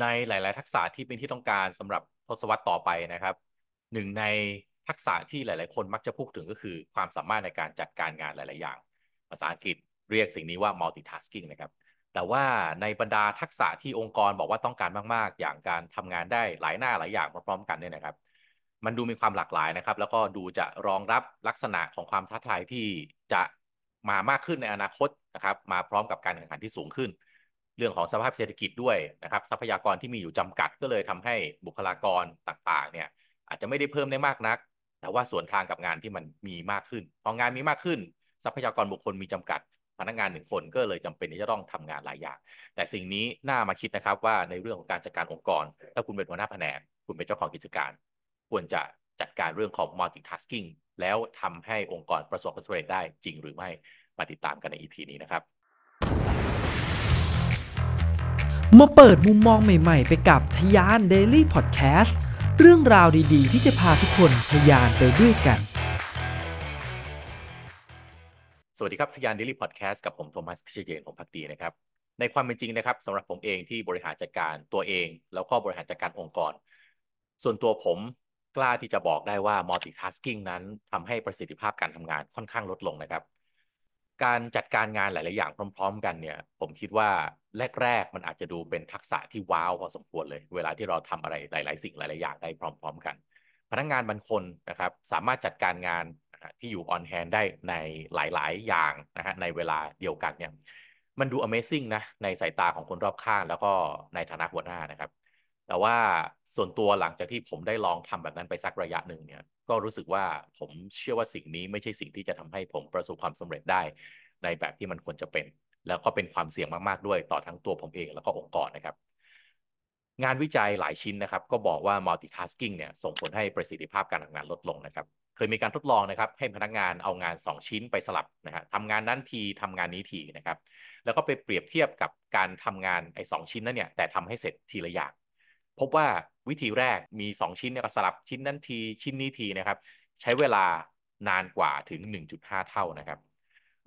ในหลาย ๆ ทักษะที่เป็นที่ต้องการสำหรับทศวรรษต่อไปนะครับ หนึ่งในทักษะที่หลาย ๆ คนมักจะพูดถึงก็คือ ความสามารถในการจัดการงานหลาย ๆ อย่าง ภาษาอังกฤษเรียกสิ่งนี้ว่า multitasking นะครับแต่ว่าในบรรดาทักษะที่องค์กรบอกว่าต้องการมาก ๆ อย่างการทำงานได้หลายหน้าหลายอย่างพร้อม ๆ กันเนี่ยนะครับ มันดูมีความหลากหลายนะครับ แล้วก็ดูจะรองรับลักษณะของความท้าทายที่จะมามากขึ้นในอนาคตนะครับ มาพร้อมกับการแข่งขันที่สูงขึ้น เรื่องของสภาพเศรษฐกิจด้วยนะครับทรัพยากรที่มีอยู่จำกัดก็เลยทำให้บุคลากรต่างๆเนี่ยอาจจะไม่ได้เพิ่มได้มากนัก แต่ว่าส่วนทางกับงานที่มันมีมากขึ้นพองานมีมากขึ้น ทรัพยากรบุคคลมีจำกัดพนักงานหนึ่งคนก็เลยจำเป็นที่จะต้องทำงานหลายอย่าง แต่สิ่งนี้น่ามาคิดนะครับว่าในเรื่องของการจัดการองค์กร ถ้าคุณเป็นหัวหน้าแผนกคุณเป็นเจ้าของกิจการ ควรจะจัดการเรื่องของ multitasking แล้วทำให้องค์กรประสบความสำเร็จได้จริงหรือไม่มาติดตามกันใน EP นี้นะครับ มาเปิดมุมมองใหม่ ๆ ไปกับทยาน Daily Podcast เรื่องราวดีๆ ที่จะพาทุกคนทยานไปด้วยกัน สวัสดีครับทยาน Daily Podcast กับผมโทมัสพิเชเยนผมพักดีนะครับ ในความเป็นจริงนะครับสำหรับผมเองที่บริหารจัดการตัวเอง แล้วก็บริหารจัดการองค์กร ส่วนตัวผมกล้าที่จะบอกได้ว่า multitasking นั้นทำให้ประสิทธิภาพการทำงานค่อนข้างลดลงนะครับ การจัดการงานหลาย ๆ อย่างพร้อม ๆ กันเนี่ย ผมคิดว่าแรก ๆ มันอาจจะดูเป็นทักษะที่ว้าวพอสมควรเลย เวลาที่เราทำอะไรหลาย ๆ สิ่งหลาย ๆ อย่างได้พร้อม ๆ กัน พนักงานบางคนนะครับสามารถจัดการงานที่อยู่ on hand ได้ในหลาย ๆ อย่างนะฮะในเวลาเดียวกันเนี่ยมันดู Amazing นะในสายตาของคนรอบข้างแล้วก็ในฐานะหัวหน้านะครับ แต่ว่าส่วนตัวหลังจากที่ผมได้ลองทำแบบนั้นไปสักระยะหนึ่งเนี่ย ก็รู้สึกว่าผมเชื่อว่าสิ่งนี้ไม่ใช่สิ่งที่จะทำให้ผมประสบความสำเร็จได้ ในแบบที่มันควรจะเป็น แล้วก็เป็นความเสี่ยงมากๆด้วยต่อทั้งตัวผมเองแล้วก็องค์กรนะครับ งานวิจัยหลายชิ้นนะครับ ก็บอกว่า multitasking เนี่ยส่งผลให้ประสิทธิภาพการทำงานลดลงนะครับ เคยมีการทดลองนะครับ ให้พนักงานเอางาน 2 ชิ้นไปสลับนะฮะทำงานนั้นทีทำงานนี้ทีนะครับ แล้วก็ไปเปรียบเทียบกับการทำงานไอ้สชิ้นนั้นเนี่ยแต่ทำให้เสร็จทีละอย่าง พบว่าวิธีแรกมี 2 ชิ้นเนี่ยก็สลับชิ้นนั้นทีชิ้นนี้ทีนะครับ ใช้เวลานานกว่าถึง 1.5 เท่านะครับ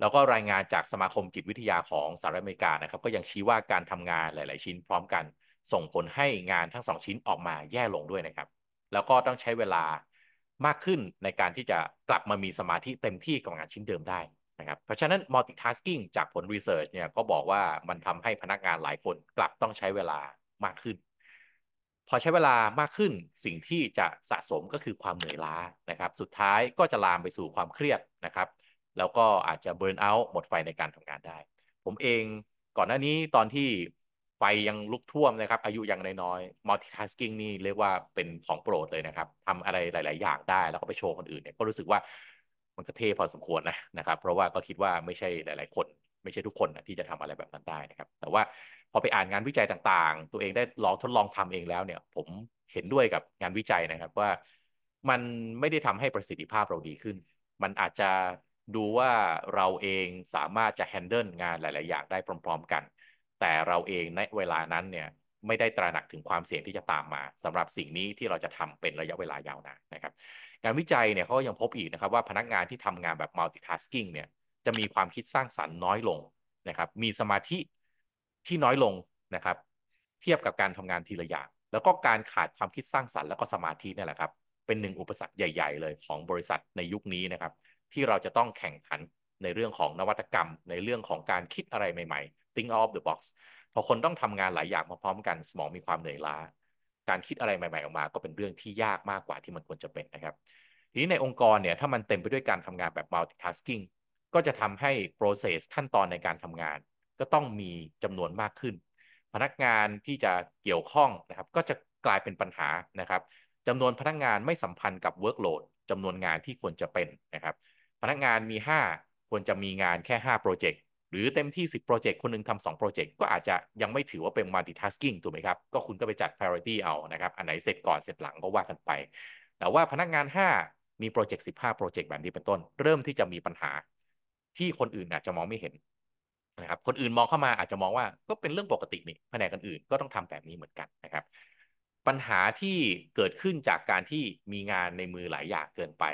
แล้วก็รายงานจากสมาคมจิตวิทยาของสหรัฐอเมริกานะครับ ก็ยังชี้ว่าการทำงานหลาย ๆ ชิ้นพร้อมกัน ส่งผลให้งานทั้ง 2 ชิ้นออกมาแย่ลงด้วยนะครับ แล้วก็ต้องใช้เวลามากขึ้นในการที่จะกลับมามีสมาธิเต็มที่กับงานชิ้นเดิมได้นะครับ เพราะฉะนั้น multitasking จากผล research เนี่ยก็บอกว่ามันทำให้พนักงานหลายคนกลับต้องใช้เวลามากขึ้น พอใช้เวลามากขึ้นสิ่งที่จะสะสมก็คือความเหนื่อยล้านะครับ สุดท้ายก็จะลามไปสู่ความเครียดนะครับ แล้วก็อาจจะเบิร์นเอาท์หมดไฟในการทำงานได้ ผมเองก่อนหน้านี้ตอนที่ไฟยังลุกท่วมนะครับ อายุยังน้อยๆ multitasking นี่เรียกว่าเป็นของโปรดเลยนะครับทำอะไรหลาย ๆ อย่างได้แล้วก็ไปโชว์คนอื่นเนี่ยก็รู้สึกว่ามันก็เท่พอสมควรนะนะครับ เพราะว่าก็คิดว่าไม่ใช่หลาย ๆ คน ไม่ใช่ทุกคนนะที่จะทำอะไรแบบนั้นได้นะครับ แต่ว่า พอไปอ่านงานวิจัยต่างๆ ตัวเองได้ลองทดลองทำเองแล้วเนี่ย ผมเห็นด้วยกับงานวิจัยนะครับว่ามันไม่ได้ทำให้ประสิทธิภาพเราดีขึ้น มันอาจจะดูว่าเราเองสามารถจะแฮนเดิลงานหลาย ๆ อย่างได้พร้อม ๆ กัน แต่เราเองในเวลานั้นเนี่ยไม่ได้ตระหนักถึงความเสี่ยงที่จะตามมาสำหรับสิ่งนี้ที่เราจะทำเป็นระยะเวลายาวนานนะครับ งานวิจัยเนี่ยเขายังพบอีกนะครับว่าพนักงานที่ทำงานแบบ multitasking เนี่ยจะมีความคิดสร้างสรรค์น้อยลงนะครับ มีสมาธิ ที่น้อยลงนะครับ เทียบกับการทำงานทีละอย่าง แล้วก็การขาดความคิดสร้างสรรค์แล้วก็สมาธินี่แหละครับ เป็นหนึ่งอุปสรรคใหญ่ ๆ เลยของบริษัทในยุคนี้นะครับ ที่เราจะต้องแข่งขันในเรื่องของนวัตกรรม ในเรื่องของการคิดอะไรใหม่ๆ think out of the box พอคนต้องทำงานหลายอย่างพร้อมๆกันสมองมีความเหนื่อยล้า การคิดอะไรใหม่ ๆ ออกมา ก็เป็นเรื่องที่ยากมากกว่าที่มันควรจะเป็นนะครับ ทีนี้ในองค์กรเนี่ยถ้ามันเต็มไปด้วยการทำงานแบบ multitasking ก็จะทำให้ process ขั้นตอนในการทำงาน ก็ต้องมีจำนวนมากขึ้น พนักงานที่จะเกี่ยวข้องนะครับ ก็จะกลายเป็นปัญหานะครับจำนวนพนักงานไม่สัมพันธ์กับ workload จำนวนงานที่ควรจะเป็นนะครับ พนักงานมี 5 ควรจะมีงานแค่ 5 โปรเจกต์ หรือเต็มที่ 10 โปรเจกต์ คนนึงทำ2โปรเจกต์ ก็อาจจะยังไม่ถือว่าเป็น multitasking ถูกไหมครับ ก็คุณก็ไปจัด priority เอานะครับ อันไหนเสร็จก่อนเสร็จหลังก็ว่ากันไป แต่ว่าพนักงาน 5 มีโปรเจกต์ 15 โปรเจกต์แบบนี้เป็นต้น เริ่มที่จะมีปัญหาที่คนอื่นอาจจะมองไม่เห็น นะครับคนอื่นมองเข้ามาอาจจะมองว่าก็เป็นเรื่องปกตินี่แผนกอื่นก็ต้องทำแบบนี้เหมือนกันนะครับ ปัญหาที่เกิดขึ้นจากการที่มีงานในมือหลายอย่างเกินไป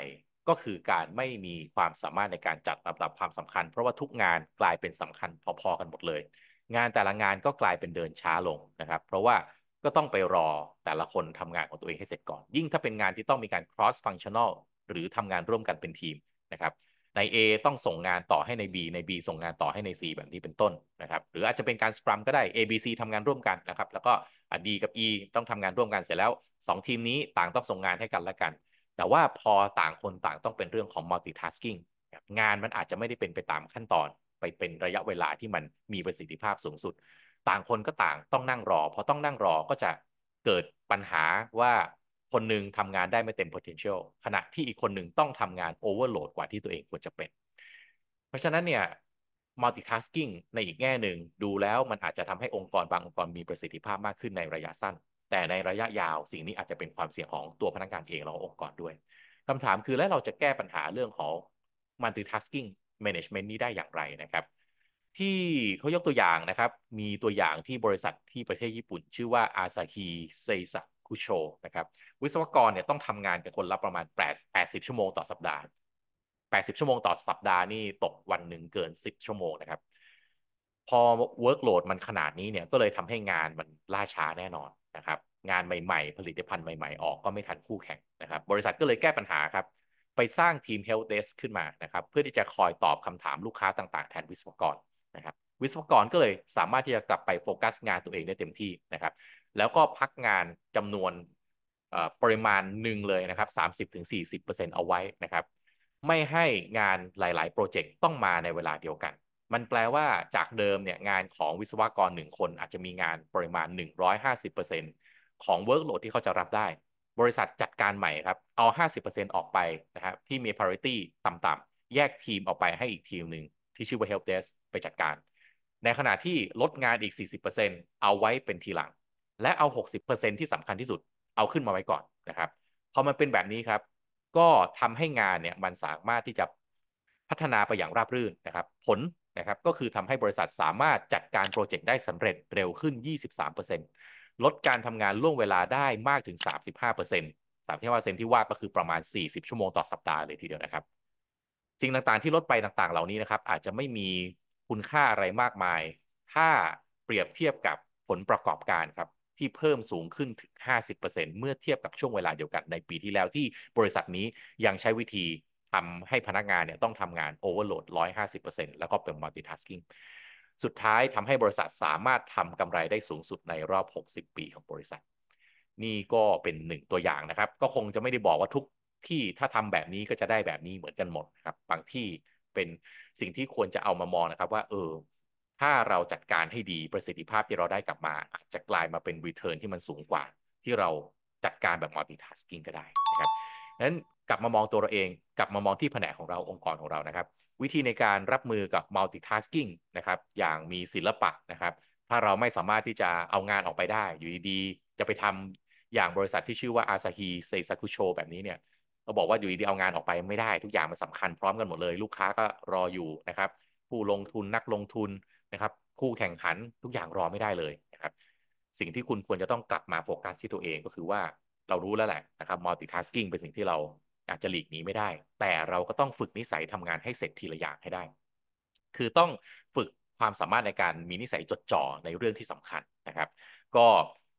ก็คือการไม่มีความสามารถในการจัดลำดับความสำคัญ เพราะว่าทุกงานกลายเป็นสำคัญพอๆกันหมดเลย งานแต่ละงานก็กลายเป็นเดินช้าลงนะครับ เพราะว่าก็ต้องไปรอแต่ละคนทำงานของตัวเองให้เสร็จก่อน ยิ่งถ้าเป็นงานที่ต้องมีการ cross functional หรือทำงานร่วมกันเป็นทีมนะครับ ใน A ต้องส่งงานต่อให้ใน B ใน B ส่งงานต่อให้ใน C แบบนี้เป็นต้นนะครับหรืออาจจะเป็นการสครัมก็ได้ A B C ทำงานร่วมกันนะครับแล้วก็ D กับ E ต้องทำงานร่วมกันเสร็จแล้ว 2 ทีมนี้ต่างต้องส่งงานให้กันและกัน แต่ว่าพอต่างคนต่างต้องเป็นเรื่องของ multitasking งานมันอาจจะไม่ได้เป็นไปตามขั้นตอน ไปเป็นระยะเวลาที่มันมีประสิทธิภาพสูงสุด ต่างคนก็ต่างต้องนั่งรอพอต้องนั่งรอก็จะเกิดปัญหาว่า คนหนึ่งทำงานได้ไม่เต็ม potential ขณะที่อีกคนหนึ่งต้องทำงาน overload กว่าที่ตัวเองควรจะเป็น เพราะฉะนั้นเนี่ย multitasking ในอีกแง่หนึ่งดูแล้วมันอาจจะทำให้องค์กรบางองค์กรมีประสิทธิภาพมากขึ้นในระยะสั้น แต่ในระยะยาวสิ่งนี้อาจจะเป็นความเสี่ยงของตัวพนักงานเองและองค์กรด้วยคำถามคือแล้วเราจะแก้ปัญหาเรื่องของ multitasking management นี้ได้อย่างไรนะครับ ที่เขายกตัวอย่างนะครับ มีตัวอย่างที่บริษัทที่ประเทศญี่ปุ่น ชื่อว่าอาซาฮิเซซะ คุโชนะครับวิศวกรเนี่ยต้องทำงานกันคนละประมาณ8 80 ชั่วโมงต่อสัปดาห์ 80 ชั่วโมงต่อสัปดาห์นี่ตกวันหนึ่งเกิน 10 ชั่วโมงนะครับ พอ workload มันขนาดนี้เนี่ยก็เลยทำให้งานมันล่าช้าแน่นอนนะครับงานใหม่ๆ ผลิตภัณฑ์ใหม่ๆ ออกก็ไม่ทันคู่แข่งนะครับ บริษัทก็เลยแก้ปัญหาครับ ไปสร้างทีม help desk ขึ้นมานะครับ เพื่อที่จะคอยตอบคำถามลูกค้าต่างๆ แทนวิศวกรนะครับ วิศวกรก็เลยสามารถที่จะกลับไปโฟกัสงานตัวเองได้เต็มที่นะครับ แล้วก็พักงานจำนวนปริมาณหนึ่งเลยนะครับ 30-40%เอาไว้นะครับ ไม่ให้งานหลาย ๆ โปรเจกต์ต้องมาในเวลาเดียวกัน มันแปลว่าจากเดิมเนี่ยงานของวิศวกรหนึ่งคน อาจจะมีงานปริมาณ 150%ของ workload ที่เขาจะรับได้ บริษัทจัดการใหม่ครับ เอา 50%ออกไปนะครับที่มี priority ต่ำๆ แยกทีมออกไปให้อีกทีมหนึ่งที่ชื่อว่า help desk ไปจัดการ ในขณะที่ลดงานอีก 40%เอาไว้เป็นทีหลัง และเอา 60%ที่สำคัญที่สุดเอาขึ้นมาไว้ก่อนนะครับพอมันเป็นแบบนี้ครับ ก็ทำให้งานเนี่ยมันสามารถที่จะพัฒนาไปอย่างราบรื่นนะครับ ผลนะครับก็คือทำให้บริษัทสามารถจัดการโปรเจกต์ได้สำเร็จเร็วขึ้น 23%ลดการทำงานล่วงเวลาได้มากถึง 35% 35%ที่ว่าก็คือประมาณ 40 ชั่วโมงต่อสัปดาห์เลยทีเดียวนะครับสิ่งต่างๆที่ลดไปต่างๆ เหล่านี้นะครับ อาจจะไม่มีคุณค่าอะไรมากมาย ถ้าเปรียบเทียบกับผลประกอบการครับ ที่เพิ่มสูงขึ้นถึง 50%เมื่อเทียบกับช่วงเวลาเดียวกันในปีที่แล้วที่บริษัทนี้ยังใช้วิธีทำให้พนักงานเนี่ยต้องทำงานโอเวอร์โหลด 150%แล้วก็เป็น multitasking สุดท้ายทำให้บริษัทสามารถทำกำไรได้สูงสุดในรอบ 60 ปีของบริษัท นี่ก็เป็นหนึ่งตัวอย่างนะครับ ก็คงจะไม่ได้บอกว่าทุกที่ถ้าทำแบบนี้ก็จะได้แบบนี้เหมือนกันหมดนะครับ บางที่เป็นสิ่งที่ควรจะเอามามองนะครับว่าเออ ถ้าเราจัดการให้ดีประสิทธิภาพที่เราได้กลับมาอาจจะกลายมาเป็น return ที่มันสูงกว่า ที่เราจัดการแบบ multitasking ก็ได้นะครับนั้นกลับมามองตัวเราเองกลับมามองที่แผนกของเราองค์กรของเรานะครับ วิธีในการรับมือกับ multitasking นะครับอย่างมีศิลปะนะครับ ถ้าเราไม่สามารถที่จะเอางานออกไปได้ อยู่ดีๆ จะไปทำอย่างบริษัทที่ชื่อว่าอาซาฮิเซซากุโชแบบนี้เนี่ยเราบอกว่าอยู่ดีๆเอางานออกไปไม่ได้ทุกอย่างมันสาคัญพร้อมกันหมดเลย ลูกค้าก็รออยู่นะครับผู้ลงทุนนักลงทุน นะครับคู่แข่งขันทุกอย่างรอไม่ได้เลยนะครับสิ่งที่คุณควรจะต้องกลับมาโฟกัสที่ตัวเองก็คือว่าเรารู้แล้วแหละนะครับ multitasking เป็นสิ่งที่เราอาจจะหลีกหนีไม่ได้ แต่เราก็ต้องฝึกนิสัยทำงานให้เสร็จทีละอย่างให้ได้ คือต้องฝึกความสามารถในการมีนิสัยจดจ่อในเรื่องที่สำคัญนะครับ ก็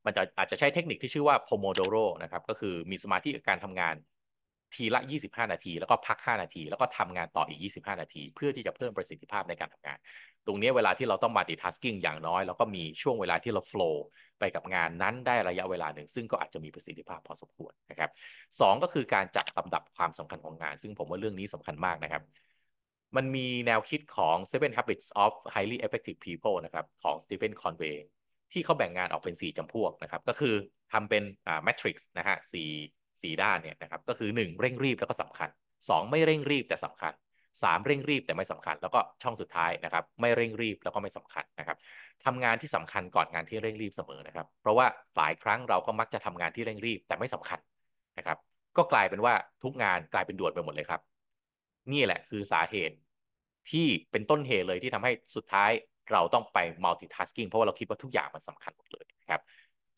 มันจะอาจจะใช้เทคนิคที่ชื่อว่า Pomodoro นะครับ ก็คือมีสมาธิกับการทำงาน ทีละ 25 นาที แล้วก็พัก 5 นาที แล้วก็ทำงานต่ออีก 25 นาที เพื่อที่จะเพิ่มประสิทธิภาพในการทำงาน ตรงนี้เวลาที่เราต้อง multitasking อย่างน้อยแล้วก็มีช่วงเวลาที่เรา flow ไปกับงานนั้นได้ระยะเวลาหนึ่ง ซึ่งก็อาจจะมีประสิทธิภาพพอสมควรนะครับสก็คือการจัดลำดับความสำคัญของงาน ซึ่งผมว่าเรื่องนี้สำคัญมากนะครับมันมีแนวคิดของ Seven Habits of Highly Effective People นะครับของ Stephen Conway ที่เขาแบ่งงานออกเป็น 4จำพวกนะครับ ก็คือทำเป็นอ่า matrix นะฮะสี่ 4สี่ด้านเนี่ยนะครับก็คือ 1 เร่งรีบแล้วก็สำคัญ 2 ไม่เร่งรีบแต่สำคัญ 3 เร่งรีบแต่ไม่สำคัญ แล้วก็ช่องสุดท้ายนะครับไม่เร่งรีบแล้วก็ไม่สำคัญนะครับทำงานที่สำคัญก่อนงานที่เร่งรีบเสมอนะครับ เพราะว่าหลายครั้งเราก็มักจะทำงานที่เร่งรีบแต่ไม่สำคัญนะครับ ก็กลายเป็นว่าทุกงานกลายเป็นด่วนไปหมดเลยครับ นี่แหละคือสาเหตุที่เป็นต้นเหตุเลยที่ทำให้สุดท้ายเราต้องไป multitasking เพราะว่าเราคิดว่าทุกอย่างมันสำคัญหมดเลยครับ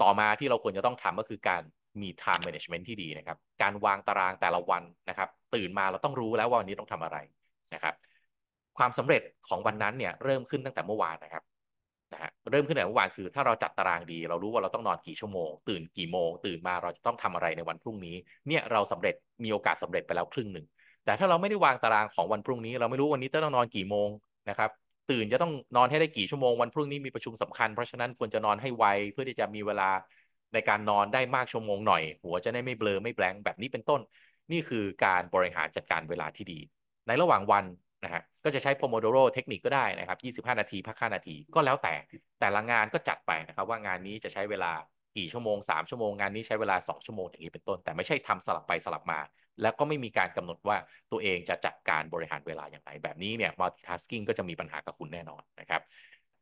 ต่อมาที่เราควรจะต้องทำก็คือการมี time management ที่ดีนะครับ การวางตารางแต่ละวันนะครับ ตื่นมาเราต้องรู้แล้วว่าวันนี้ต้องทำอะไรนะครับ ความสำเร็จของวันนั้นเนี่ยเริ่มขึ้นตั้งแต่เมื่อวานนะครับนะฮะเริ่มขึ้นแต่เมื่อวานคือถ้าเราจัดตารางดี เรารู้ว่าเราต้องนอนกี่ชั่วโมง ตื่นกี่โมง ตื่นมาเราจะต้องทำอะไรในวันพรุ่งนี้ เนี่ยเราสำเร็จมีโอกาสสาเร็จไปแล้วครึ่งหนึ่งแต่ถ้าเราไม่ได้วางตารางของวันพรุ่งนี้ เราไม่รู้วันนี้ต้องนอนกี่โมงนะครับ ตื่นจะต้องนอนให้ได้กี่ชั่วโมงวันพรุ่งนี้มีประชุมสำคัญเพราะฉะนั้นควรจะนอนให้ไวเพื่อที่จะมีเวลาในการนอนได้มากชั่วโมงหน่อย หัวจะได้ไม่เบลอไม่แบงแบบนี้เป็นต้น นี่คือการบริหารจัดการเวลาที่ดี ในระหว่างวันนะฮะก็จะใช้ Pomodoro เทคนิคก็ได้นะครับ 25 นาทีพัก 5 นาทีก็แล้วแต่แต่ละงานก็จัดไปนะครับว่างานนี้จะใช้เวลากี่ชั่วโมง 3 ชั่วโมงงานนี้ใช้เวลา 2 ชั่วโมงอย่างนี้เป็นต้น แต่ไม่ใช่ทำสลับไปสลับมา แล้วก็ไม่มีการกำหนดว่าตัวเองจะจัดการบริหารเวลาอย่างไรแบบนี้เนี่ย multitasking ก็จะมีปัญหากับคุณแน่นอนนะครับ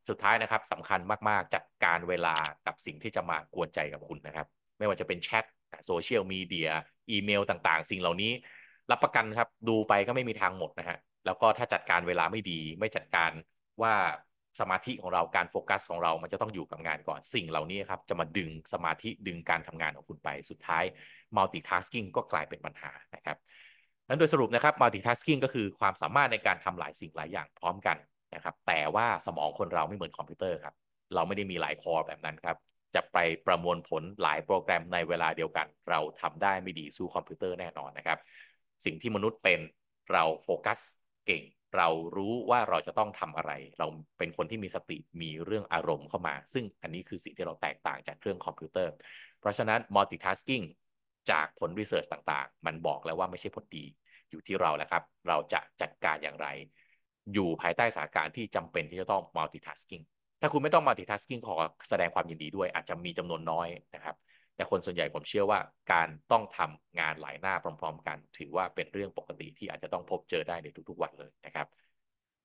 สุดท้ายนะครับสำคัญมากๆจัดการเวลากับสิ่งที่จะมากวนใจกับคุณนะครับ ไม่ว่าจะเป็นแชทโซเชียลมีเดียอีเมลต่างๆ สิ่งเหล่านี้ รับประกันครับดูไปก็ไม่มีทางหมดนะฮะแล้วก็ถ้าจัดการเวลาไม่ดี ไม่จัดการว่า สมาธิของเราการโฟกัสของเรามันจะต้องอยู่กับงานก่อนสิ่งเหล่านี้ครับจะมาดึงสมาธิดึงการทำงานของคุณไปสุดท้าย multitasking ก็กลายเป็นปัญหานะครับนั้นโดยสรุปนะครับ multitasking ก็คือความสามารถในการทำหลายสิ่งหลายอย่างพร้อมกันนะครับแต่ว่าสมองคนเราไม่เหมือนคอมพิวเตอร์ครับเราไม่ได้มีหลาย core แบบนั้นครับจะไปประมวลผลหลายโปรแกรมในเวลาเดียวกัน เราทำได้ไม่ดีสู้คอมพิวเตอร์แน่นอนนะครับ สิ่งที่มนุษย์เป็นเราโฟกัสเก่ง เรารู้ว่าเราจะต้องทำอะไร เราเป็นคนที่มีสติมีเรื่องอารมณ์เข้ามา ซึ่งอันนี้คือสิ่งที่เราแตกต่างจากเครื่องคอมพิวเตอร์ เพราะฉะนั้น multitasking จากผลวิจัยต่างๆ มันบอกแล้วว่าไม่ใช่ผลดีอยู่ที่เราแหละครับ เราจะจัดการอย่างไร อยู่ภายใต้สถานการณ์ที่จำเป็นที่จะต้อง multitasking ถ้าคุณไม่ต้อง multitasking ขอแสดงความยินดีด้วย อาจจะมีจำนวนน้อยนะครับ แต่คนส่วนใหญ่ผมเชื่อว่าการต้องทำงานหลายหน้าพร้อม ๆ กัน ถือว่าเป็นเรื่องปกติที่อาจจะต้องพบเจอได้ในทุก ๆ วันเลยนะครับ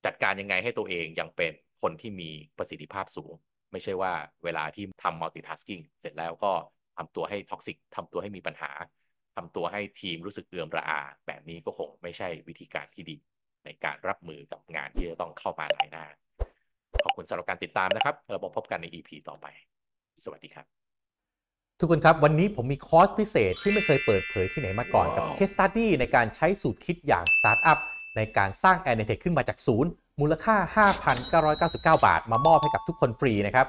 จัดการยังไงให้ตัวเองยังเป็นคนที่มีประสิทธิภาพสูง ไม่ใช่ว่าเวลาที่ทำ multitasking เสร็จแล้วก็ทำตัวให้ toxic ทำตัวให้มีปัญหาทำตัวให้ทีมรู้สึกเอือมระอา แบบนี้ก็คงไม่ใช่วิธีการที่ดี ในการรับมือกับงานที่จะต้องเข้ามาหลายหน้า ขอบคุณสำหรับการติดตามนะครับ เราพบกันใน EP ต่อไป สวัสดีครับ ทุกคนครับ วันนี้ผมมีคอร์สพิเศษที่ไม่เคยเปิดเผยที่ไหนมาก่อนกับ Case Study ในการใช้สูตรคิดอย่างสตาร์ทอัพในการสร้าง a n a t e c h ขึ้นมาจากศูนย์ มูลค่า 5,999 บาท มามอบให้กับทุกคนฟรีนะครับ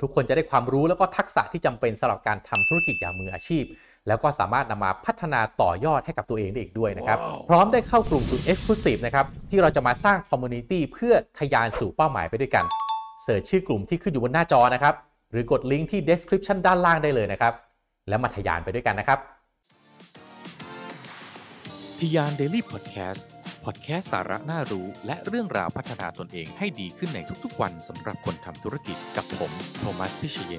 ทุกคนจะได้ความรู้แล้วก็ทักษะที่จำเป็นสำหรับการทำธุรกิจอย่างมืออาชีพ แล้วก็สามารถนำมาพัฒนาต่อยอดให้กับตัวเองได้อีกด้วยนะครับ พร้อมได้เข้ากลุ่มสุด Exclusive นะครับที่เราจะมาสร้าง community เพื่อทะยานสู่เป้าหมายไปด้วยกัน search ชื่อกลุ่มที่ขึ้นอยู่บนหน้าจอนะครับ หรือกดลิงก์ที่ description ด้านล่างได้เลยนะครับ แล้วมาทะยานไปด้วยกันนะครับ ทะยาน Daily Podcast พอดแคสต์สาระน่ารู้ และเรื่องราวพัฒนาตนเองให้ดีขึ้นในทุกๆวันสำหรับคนทำธุรกิจกับผม โทมัส พิเชย